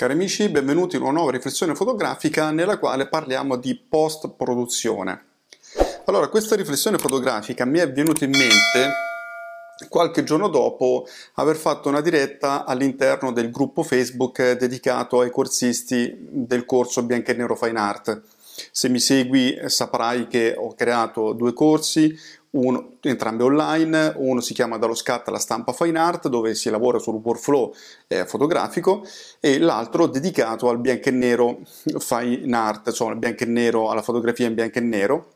Cari amici, benvenuti in una nuova riflessione fotografica nella quale parliamo di post-produzione. Allora, questa riflessione fotografica mi è venuta in mente qualche giorno dopo aver fatto una diretta all'interno del gruppo Facebook dedicato ai corsisti del corso Bianco e Nero Fine Art. Se mi segui saprai che ho creato due corsi, uno, entrambi online, uno si chiama Dallo scatto alla stampa fine art dove si lavora sul workflow eh, fotografico e l'altro dedicato al bianco e nero fine art, insomma il bianco e nero alla fotografia in bianco e nero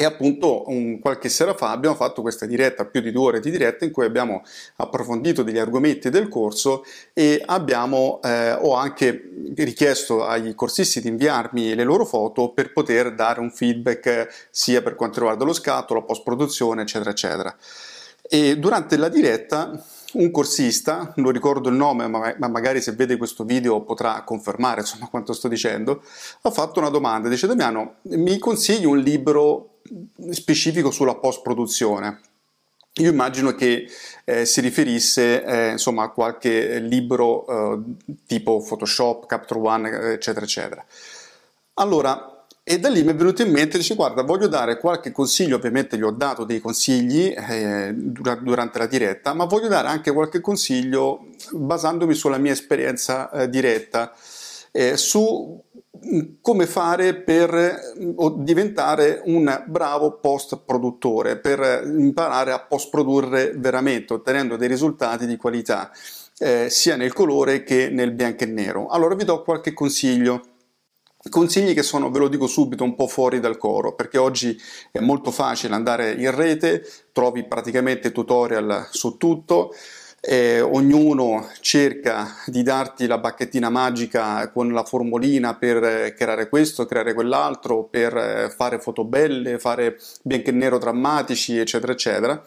e appunto un, qualche sera fa abbiamo fatto questa diretta, più di due ore di diretta, in cui abbiamo approfondito degli argomenti del corso e abbiamo, eh, ho anche richiesto ai corsisti di inviarmi le loro foto per poter dare un feedback sia per quanto riguarda lo scatto, la post produzione, eccetera, eccetera. E durante la diretta un corsista, non ricordo il nome, ma, magari se vede questo video potrà confermare insomma, quanto sto dicendo, ha fatto una domanda, dice Damiano, mi consigli un libro specifico sulla post-produzione. Io immagino che eh, si riferisse eh, insomma, a qualche libro eh, tipo Photoshop, Capture One, eccetera, eccetera. Allora, e da lì mi è venuto in mente, dice guarda, voglio dare qualche consiglio, ovviamente gli ho dato dei consigli eh, durante la diretta, ma voglio dare anche qualche consiglio basandomi sulla mia esperienza eh, diretta, eh, su come fare per diventare un bravo post produttore, per imparare a post produrre veramente, ottenendo dei risultati di qualità, eh, sia nel colore che nel bianco e nero. Allora vi do qualche consiglio. Consigli che sono, ve lo dico subito, un po' fuori dal coro, perché oggi è molto facile andare in rete, trovi praticamente tutorial su tutto, eh, ognuno cerca di darti la bacchettina magica con la formulina per creare questo, creare quell'altro, per eh, fare foto belle, fare bianco e nero drammatici, eccetera, eccetera.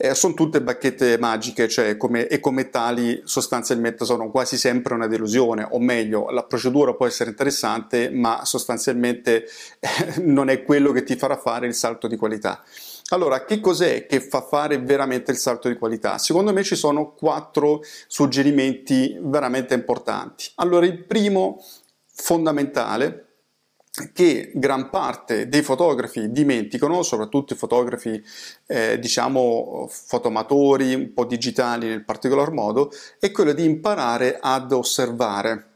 Eh, sono tutte bacchette magiche, cioè come, e come tali sostanzialmente sono quasi sempre una delusione, o meglio, la procedura può essere interessante, ma sostanzialmente eh, non è quello che ti farà fare il salto di qualità. Allora, che cos'è che fa fare veramente il salto di qualità? Secondo me ci sono quattro suggerimenti veramente importanti. Allora, il primo fondamentale che gran parte dei fotografi dimenticano, soprattutto i fotografi eh, diciamo fotomatori, un po' digitali nel particolar modo, è quello di imparare ad osservare.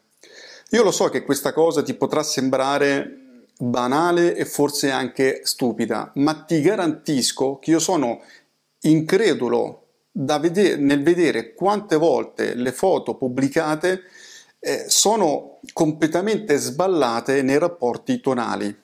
Io lo so che questa cosa ti potrà sembrare banale e forse anche stupida, ma ti garantisco che io sono incredulo vedere, nel vedere quante volte le foto pubblicate eh, sono completamente sballate nei rapporti tonali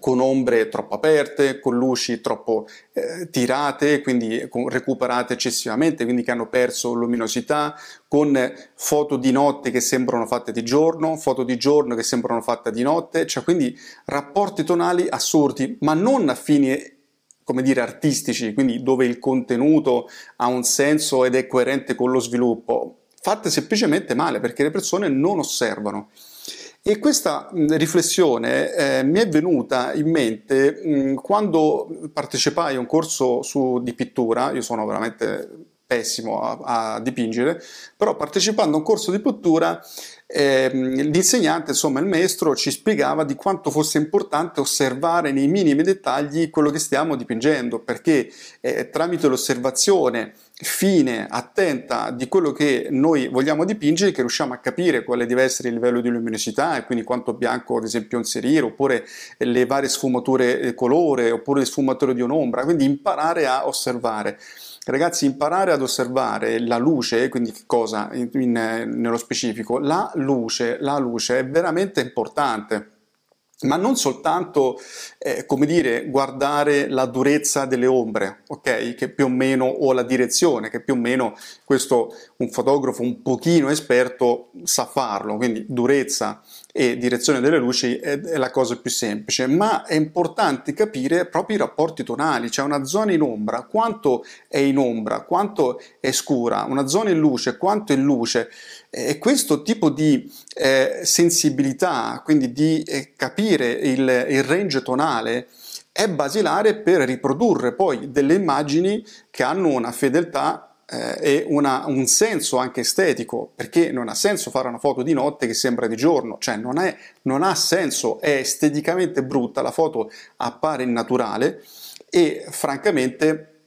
con ombre troppo aperte, con luci troppo eh, tirate, quindi recuperate eccessivamente, quindi che hanno perso luminosità, con foto di notte che sembrano fatte di giorno, foto di giorno che sembrano fatte di notte, cioè quindi rapporti tonali assurdi, ma non a fini come dire artistici, quindi dove il contenuto ha un senso ed è coerente con lo sviluppo, fatte semplicemente male perché le persone non osservano. E questa riflessione eh, mi è venuta in mente mh, quando partecipai a un corso su, di pittura, io sono veramente pessimo a, a dipingere, però partecipando a un corso di pittura eh, l'insegnante, insomma il maestro, ci spiegava di quanto fosse importante osservare nei minimi dettagli quello che stiamo dipingendo, perché eh, tramite l'osservazione fine, attenta di quello che noi vogliamo dipingere, che riusciamo a capire quale deve essere il livello di luminosità e quindi quanto bianco ad esempio inserire, oppure le varie sfumature di colore, oppure le sfumature di un'ombra, quindi imparare a osservare. Ragazzi, imparare ad osservare la luce, quindi che cosa in, in, nello specifico? La luce, la luce è veramente importante ma non soltanto, eh, come dire, guardare la durezza delle ombre, ok? Che più o meno, o la direzione, che più o meno questo un fotografo un pochino esperto sa farlo, quindi durezza e direzione delle luci è, è, la cosa più semplice, ma è importante capire proprio i rapporti tonali, cioè una zona in ombra, quanto è in ombra, quanto è scura, una zona in luce, quanto è in luce. E questo tipo di eh, sensibilità, quindi di eh, capire il, il range tonale, è basilare per riprodurre poi delle immagini che hanno una fedeltà e una, un senso anche estetico, perché non ha senso fare una foto di notte che sembra di giorno, cioè non, è, non ha senso, è esteticamente brutta, la foto appare innaturale e francamente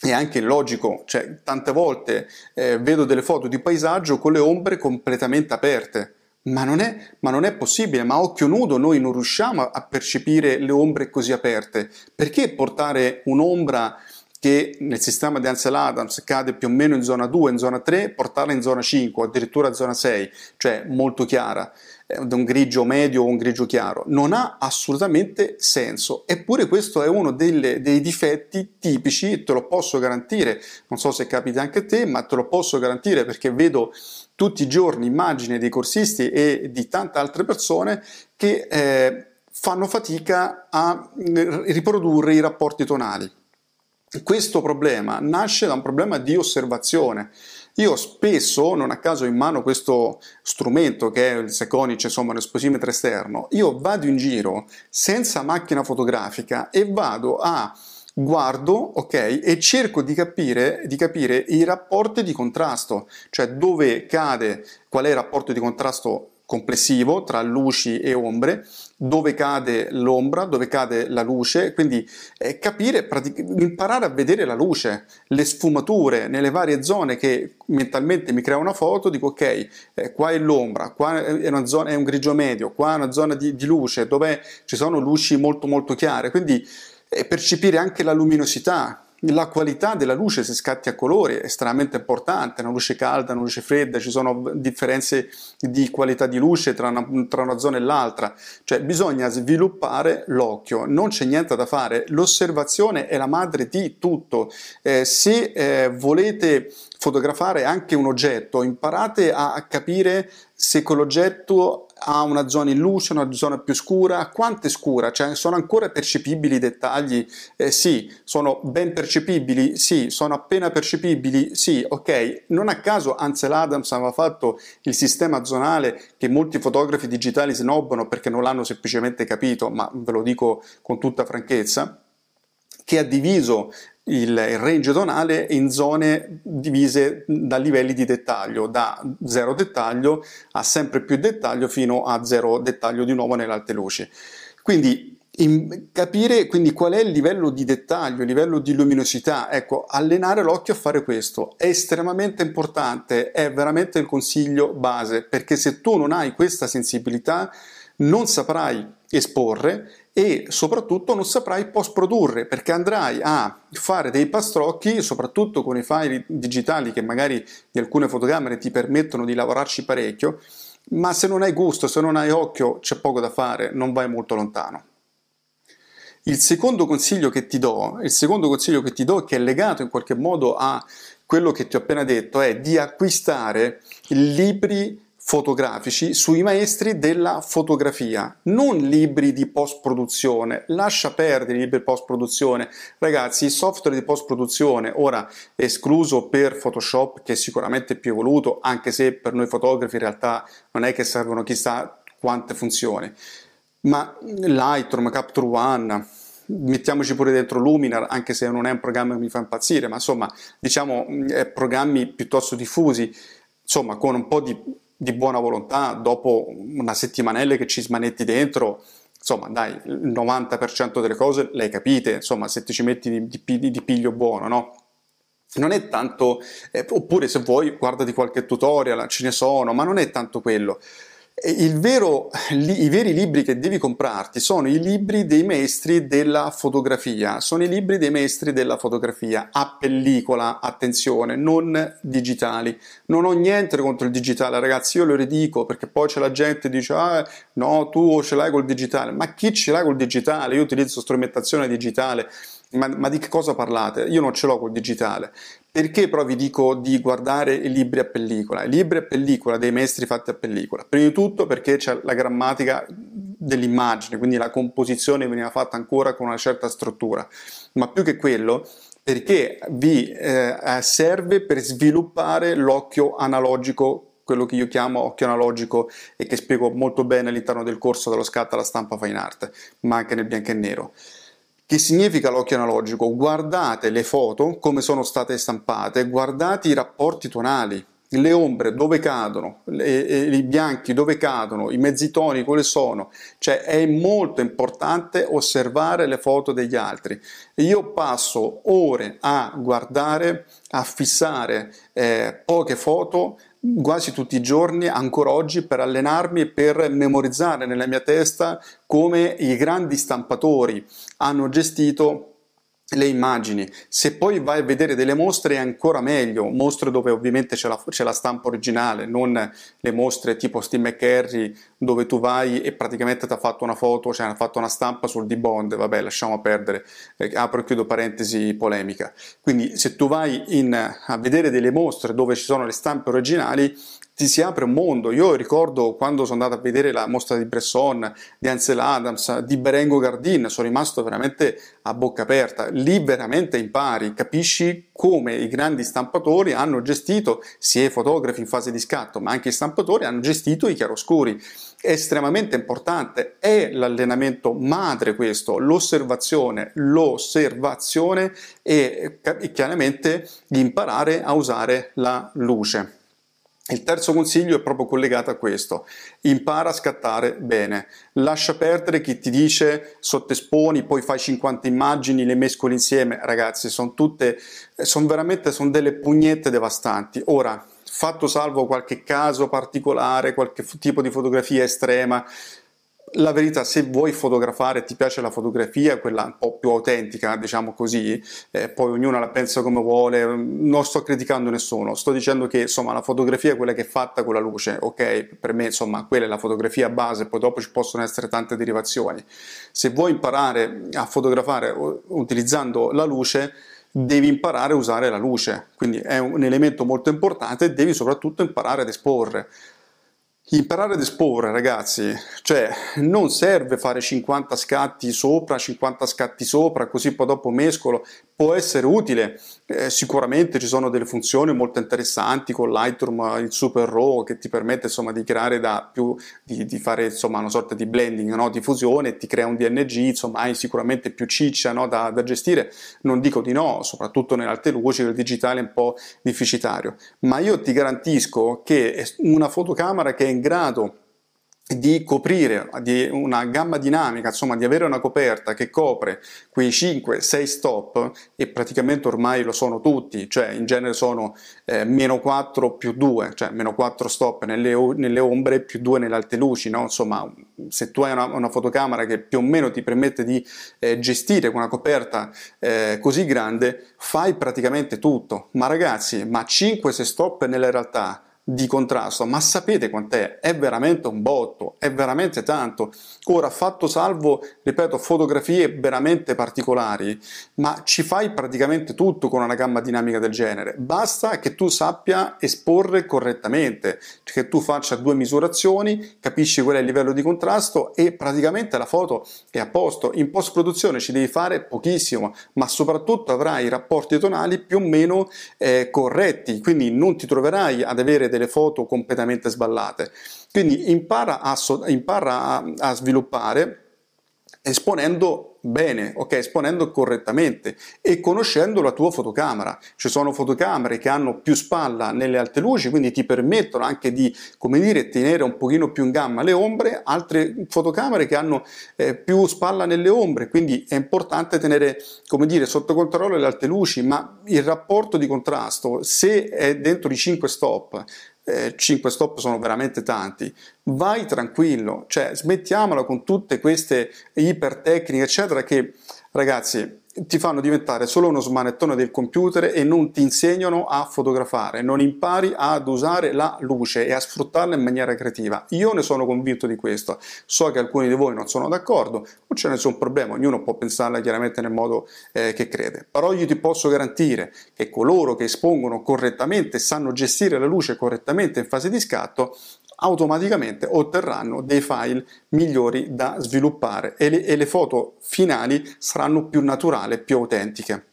è anche logico, cioè tante volte eh, vedo delle foto di paesaggio con le ombre completamente aperte. Ma non, è, ma non, è, possibile, ma a occhio nudo noi non riusciamo a percepire le ombre così aperte. Perché portare un'ombra che nel sistema di Ansel Adams cade più o meno in zona 2, in zona 3, portarla in zona 5 o addirittura in zona 6, cioè molto chiara, eh, da un grigio medio o un grigio chiaro, non ha assolutamente senso. Eppure questo è uno delle, dei difetti tipici, te lo posso garantire, non so se capita anche a te, ma te lo posso garantire perché vedo tutti i giorni immagini dei corsisti e di tante altre persone che eh, fanno fatica a riprodurre i rapporti tonali. Questo problema nasce da un problema di osservazione. Io spesso, non a caso in mano questo strumento che è il Seconic, insomma un esposimetro esterno, io vado in giro senza macchina fotografica e vado a guardo, ok, e cerco di capire, di capire i rapporti di contrasto, cioè dove cade, qual è il rapporto di contrasto complessivo tra luci e ombre, dove cade l'ombra, dove cade la luce, quindi eh, capire, pratic- imparare a vedere la luce, le sfumature nelle varie zone che mentalmente mi crea una foto, dico ok, eh, qua è l'ombra, qua è, una zona, è un grigio medio, qua è una zona di, di luce dove ci sono luci molto molto chiare, quindi eh, percepire anche la luminosità, la qualità della luce se scatti a colori è estremamente importante, una luce calda, una luce fredda, ci sono differenze di qualità di luce tra una, tra una zona e l'altra, cioè bisogna sviluppare l'occhio, non c'è niente da fare, l'osservazione è la madre di tutto, eh, se eh, volete fotografare anche un oggetto, imparate a capire se quell'oggetto ha una zona in luce, una zona più scura, quanto è scura, cioè sono ancora percepibili i dettagli? Eh, sì, sono ben percepibili? Sì, sono appena percepibili? Sì, ok. Non a caso Ansel Adams aveva fatto il sistema zonale che molti fotografi digitali snobbano perché non l'hanno semplicemente capito, ma ve lo dico con tutta franchezza, che ha diviso il, range tonale in zone divise da livelli di dettaglio, da zero dettaglio a sempre più dettaglio fino a zero dettaglio di nuovo nelle alte luci. Quindi in, capire quindi qual è il livello di dettaglio, il livello di luminosità, ecco, allenare l'occhio a fare questo è estremamente importante, è veramente il consiglio base, perché se tu non hai questa sensibilità non saprai esporre e soprattutto non saprai post produrre perché andrai a fare dei pastrocchi soprattutto con i file digitali che magari di alcune fotocamere ti permettono di lavorarci parecchio ma se non hai gusto, se non hai occhio c'è poco da fare, non vai molto lontano. Il secondo consiglio che ti do, il secondo consiglio che ti do che è legato in qualche modo a quello che ti ho appena detto è di acquistare libri fotografici sui maestri della fotografia, non libri di post produzione. Lascia perdere i libri di post produzione. Ragazzi, il software di post produzione, ora escluso per Photoshop, che è sicuramente più evoluto, anche se per noi fotografi in realtà non è che servono chissà quante funzioni, ma Lightroom, Capture One, mettiamoci pure dentro Luminar, anche se non è un programma che mi fa impazzire, ma insomma, diciamo, programmi piuttosto diffusi, insomma, con un po' di di buona volontà, dopo una settimanella che ci smanetti dentro, insomma, dai, il 90% delle cose le capite, insomma, se ti ci metti di, di, di piglio buono, no? Non è tanto, eh, oppure se vuoi guardati qualche tutorial, ce ne sono, ma non è tanto quello. Vero, I veri libri che devi comprarti sono i libri dei maestri della fotografia, sono i libri dei maestri della fotografia a pellicola, attenzione, non digitali. Non ho niente contro il digitale, ragazzi, io lo ridico perché poi c'è la gente che dice ah, no, tu ce l'hai col digitale, ma chi ce l'ha col digitale? Io utilizzo strumentazione digitale. Ma, ma, di che cosa parlate? Io non ce l'ho col digitale. Perché però vi dico di guardare i libri a pellicola? I libri a pellicola dei maestri fatti a pellicola. Prima di tutto perché c'è la grammatica dell'immagine, quindi la composizione veniva fatta ancora con una certa struttura. Ma più che quello, perché vi eh, serve per sviluppare l'occhio analogico quello che io chiamo occhio analogico e che spiego molto bene all'interno del corso dello scatto alla stampa fine art, ma anche nel bianco e nero. Che significa l'occhio analogico? Guardate le foto come sono state stampate, guardate i rapporti tonali, le ombre dove cadono, i bianchi dove cadono, i mezzi toni quali sono, cioè è molto importante osservare le foto degli altri. Io passo ore a guardare, a fissare eh, poche foto quasi tutti i giorni, ancora oggi, per allenarmi e per memorizzare nella mia testa come i grandi stampatori hanno gestito le immagini. Se poi vai a vedere delle mostre è ancora meglio, mostre dove ovviamente c'è la, c'è la, stampa originale, non le mostre tipo Steve McCarry dove tu vai e praticamente ti ha fatto una foto, cioè ha fatto una stampa sul D-Bond, vabbè lasciamo perdere, eh, apro e chiudo parentesi polemica. Quindi se tu vai in, a vedere delle mostre dove ci sono le stampe originali, ti si apre un mondo. Io ricordo quando sono andato a vedere la mostra di Bresson, di Ansel Adams, di Berengo Gardin, sono rimasto veramente a bocca aperta. Lì veramente impari, capisci come i grandi stampatori hanno gestito, sia i fotografi in fase di scatto, ma anche i stampatori hanno gestito i chiaroscuri. È estremamente importante, è l'allenamento madre questo, l'osservazione, l'osservazione e, e chiaramente imparare a usare la luce. Il terzo consiglio è proprio collegato a questo. Impara a scattare bene. Lascia perdere chi ti dice sottesponi, poi fai 50 immagini, le mescoli insieme. Ragazzi, sono tutte, sono veramente sono delle pugnette devastanti. Ora, fatto salvo qualche caso particolare, qualche tipo di fotografia estrema, la verità, se vuoi fotografare, ti piace la fotografia, quella un po' più autentica, diciamo così, eh, poi ognuno la pensa come vuole, non sto criticando nessuno, sto dicendo che insomma la fotografia è quella che è fatta con la luce, ok? Per me insomma quella è la fotografia base, poi dopo ci possono essere tante derivazioni. Se vuoi imparare a fotografare utilizzando la luce, devi imparare a usare la luce, quindi è un elemento molto importante, devi soprattutto imparare ad esporre. Imparare ad esporre, ragazzi, cioè non serve fare 50 scatti sopra, 50 scatti sopra, così poi dopo mescolo, può essere utile, eh, sicuramente ci sono delle funzioni molto interessanti con Lightroom, il Super RAW che ti permette insomma di creare da più, di, di fare insomma una sorta di blending, no? di fusione, ti crea un DNG, insomma hai sicuramente più ciccia no? da, da gestire, non dico di no, soprattutto nelle alte luci, il digitale è un po' difficitario, ma io ti garantisco che una fotocamera che è in grado di coprire di una gamma dinamica, insomma di avere una coperta che copre quei 5-6 stop e praticamente ormai lo sono tutti, cioè in genere sono eh, meno 4 più 2, cioè meno 4 stop nelle, nelle ombre più 2 nelle alte luci, no? insomma se tu hai una, una, fotocamera che più o meno ti permette di eh, gestire con una coperta eh, così grande, fai praticamente tutto, ma ragazzi, ma 5-6 stop nella realtà di contrasto, ma sapete quant'è? È veramente un botto, è veramente tanto. Ora, fatto salvo, ripeto, fotografie veramente particolari, ma ci fai praticamente tutto con una gamma dinamica del genere. Basta che tu sappia esporre correttamente, che tu faccia due misurazioni, capisci qual è il livello di contrasto e praticamente la foto è a posto. In post produzione ci devi fare pochissimo, ma soprattutto avrai rapporti tonali più o meno eh, corretti, quindi non ti troverai ad avere delle delle foto completamente sballate. Quindi impara a, impara a, a sviluppare esponendo bene, ok, esponendo correttamente e conoscendo la tua fotocamera. Ci sono fotocamere che hanno più spalla nelle alte luci, quindi ti permettono anche di, come dire, tenere un pochino più in gamma le ombre, altre fotocamere che hanno eh, più spalla nelle ombre, quindi è importante tenere, come dire, sotto controllo le alte luci, ma il rapporto di contrasto, se è dentro i 5 stop, eh, 5 stop sono veramente tanti. Vai tranquillo, cioè smettiamola con tutte queste ipertecniche, eccetera, che ragazzi ti fanno diventare solo uno smanettone del computer e non ti insegnano a fotografare, non impari ad usare la luce e a sfruttarla in maniera creativa. Io ne sono convinto di questo. So che alcuni di voi non sono d'accordo, non c'è nessun problema, ognuno può pensarla chiaramente nel modo eh, che crede. Però io ti posso garantire che coloro che espongono correttamente, sanno gestire la luce correttamente in fase di scatto, automaticamente otterranno dei file migliori da sviluppare e le, e le foto finali saranno più naturali, più autentiche.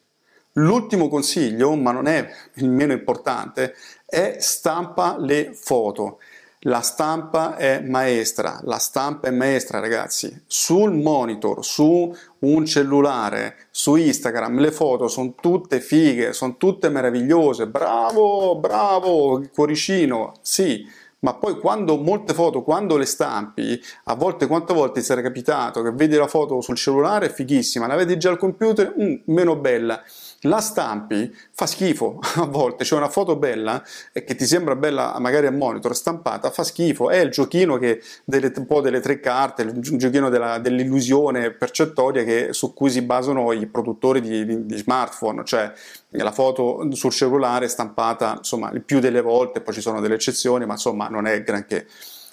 L'ultimo consiglio, ma non è il meno importante, è stampa le foto. La stampa è maestra, la stampa è maestra ragazzi. Sul monitor, su un cellulare, su Instagram, le foto sono tutte fighe, sono tutte meravigliose. Bravo, bravo, cuoricino, sì ma poi quando molte foto, quando le stampi, a volte quante volte ti sarà capitato che vedi la foto sul cellulare, è fighissima, la vedi già al computer, mm, meno bella la stampi, fa schifo a volte, c'è una foto bella e che ti sembra bella magari a monitor stampata, fa schifo, è il giochino che delle, un po' delle tre carte, il giochino della, dell'illusione percettoria che, su cui si basano i produttori di, di, di smartphone, cioè la foto sul cellulare stampata insomma il più delle volte, poi ci sono delle eccezioni, ma insomma non è granché.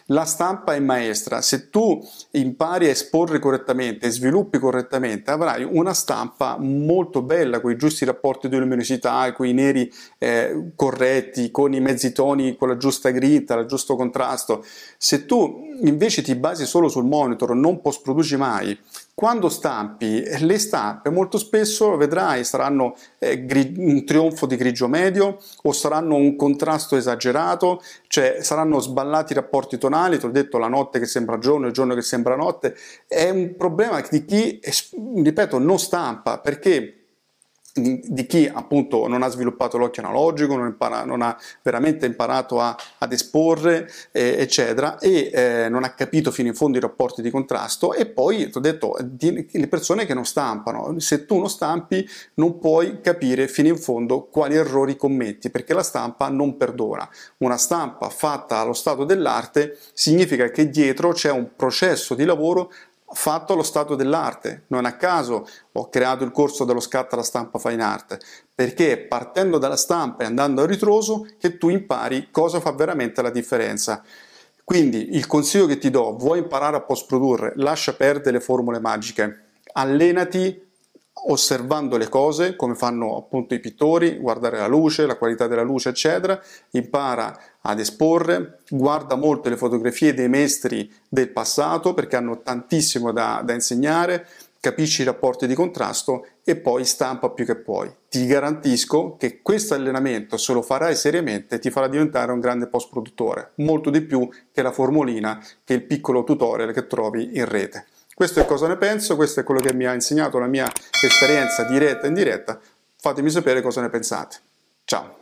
La stampa è maestra, se tu impari a esporre correttamente sviluppi correttamente avrai una stampa molto bella con i giusti rapporti di luminosità, con i neri eh, corretti, con i mezzi toni, con la giusta grinta, il giusto contrasto. Se tu invece ti basi solo sul monitor, non post produci mai, quando stampi le stampe molto spesso vedrai saranno eh, gri- un trionfo di grigio medio o saranno un contrasto esagerato, cioè saranno sballati i rapporti tonali, ti ho detto la notte che sembra giorno il giorno che sembra notte, è un problema di chi, ripeto, non stampa perché di, chi appunto non ha sviluppato l'occhio analogico, non, impara, non ha veramente imparato a, ad esporre, eh, eccetera, e eh, non ha capito fino in fondo i rapporti di contrasto. E poi ti ho detto, di, le persone che non stampano, se tu non stampi, non puoi capire fino in fondo quali errori commetti, perché la stampa non perdona. Una stampa fatta allo stato dell'arte significa che dietro c'è un processo di lavoro fatto allo stato dell'arte. Non a caso ho creato il corso dello scatto alla stampa fine art, perché partendo dalla stampa e andando a ritroso che tu impari cosa fa veramente la differenza. Quindi il consiglio che ti do, vuoi imparare a post produrre, lascia perdere le formule magiche, allenati osservando le cose come fanno appunto i pittori, guardare la luce, la qualità della luce eccetera, impara ad esporre, guarda molto le fotografie dei maestri del passato perché hanno tantissimo da, da insegnare, capisci i rapporti di contrasto e poi stampa più che puoi. Ti garantisco che questo allenamento, se lo farai seriamente, ti farà diventare un grande post produttore, molto di più che la formulina, che il piccolo tutorial che trovi in rete. Questo è cosa ne penso, questo è quello che mi ha insegnato la mia esperienza diretta e indiretta. Fatemi sapere cosa ne pensate. Ciao!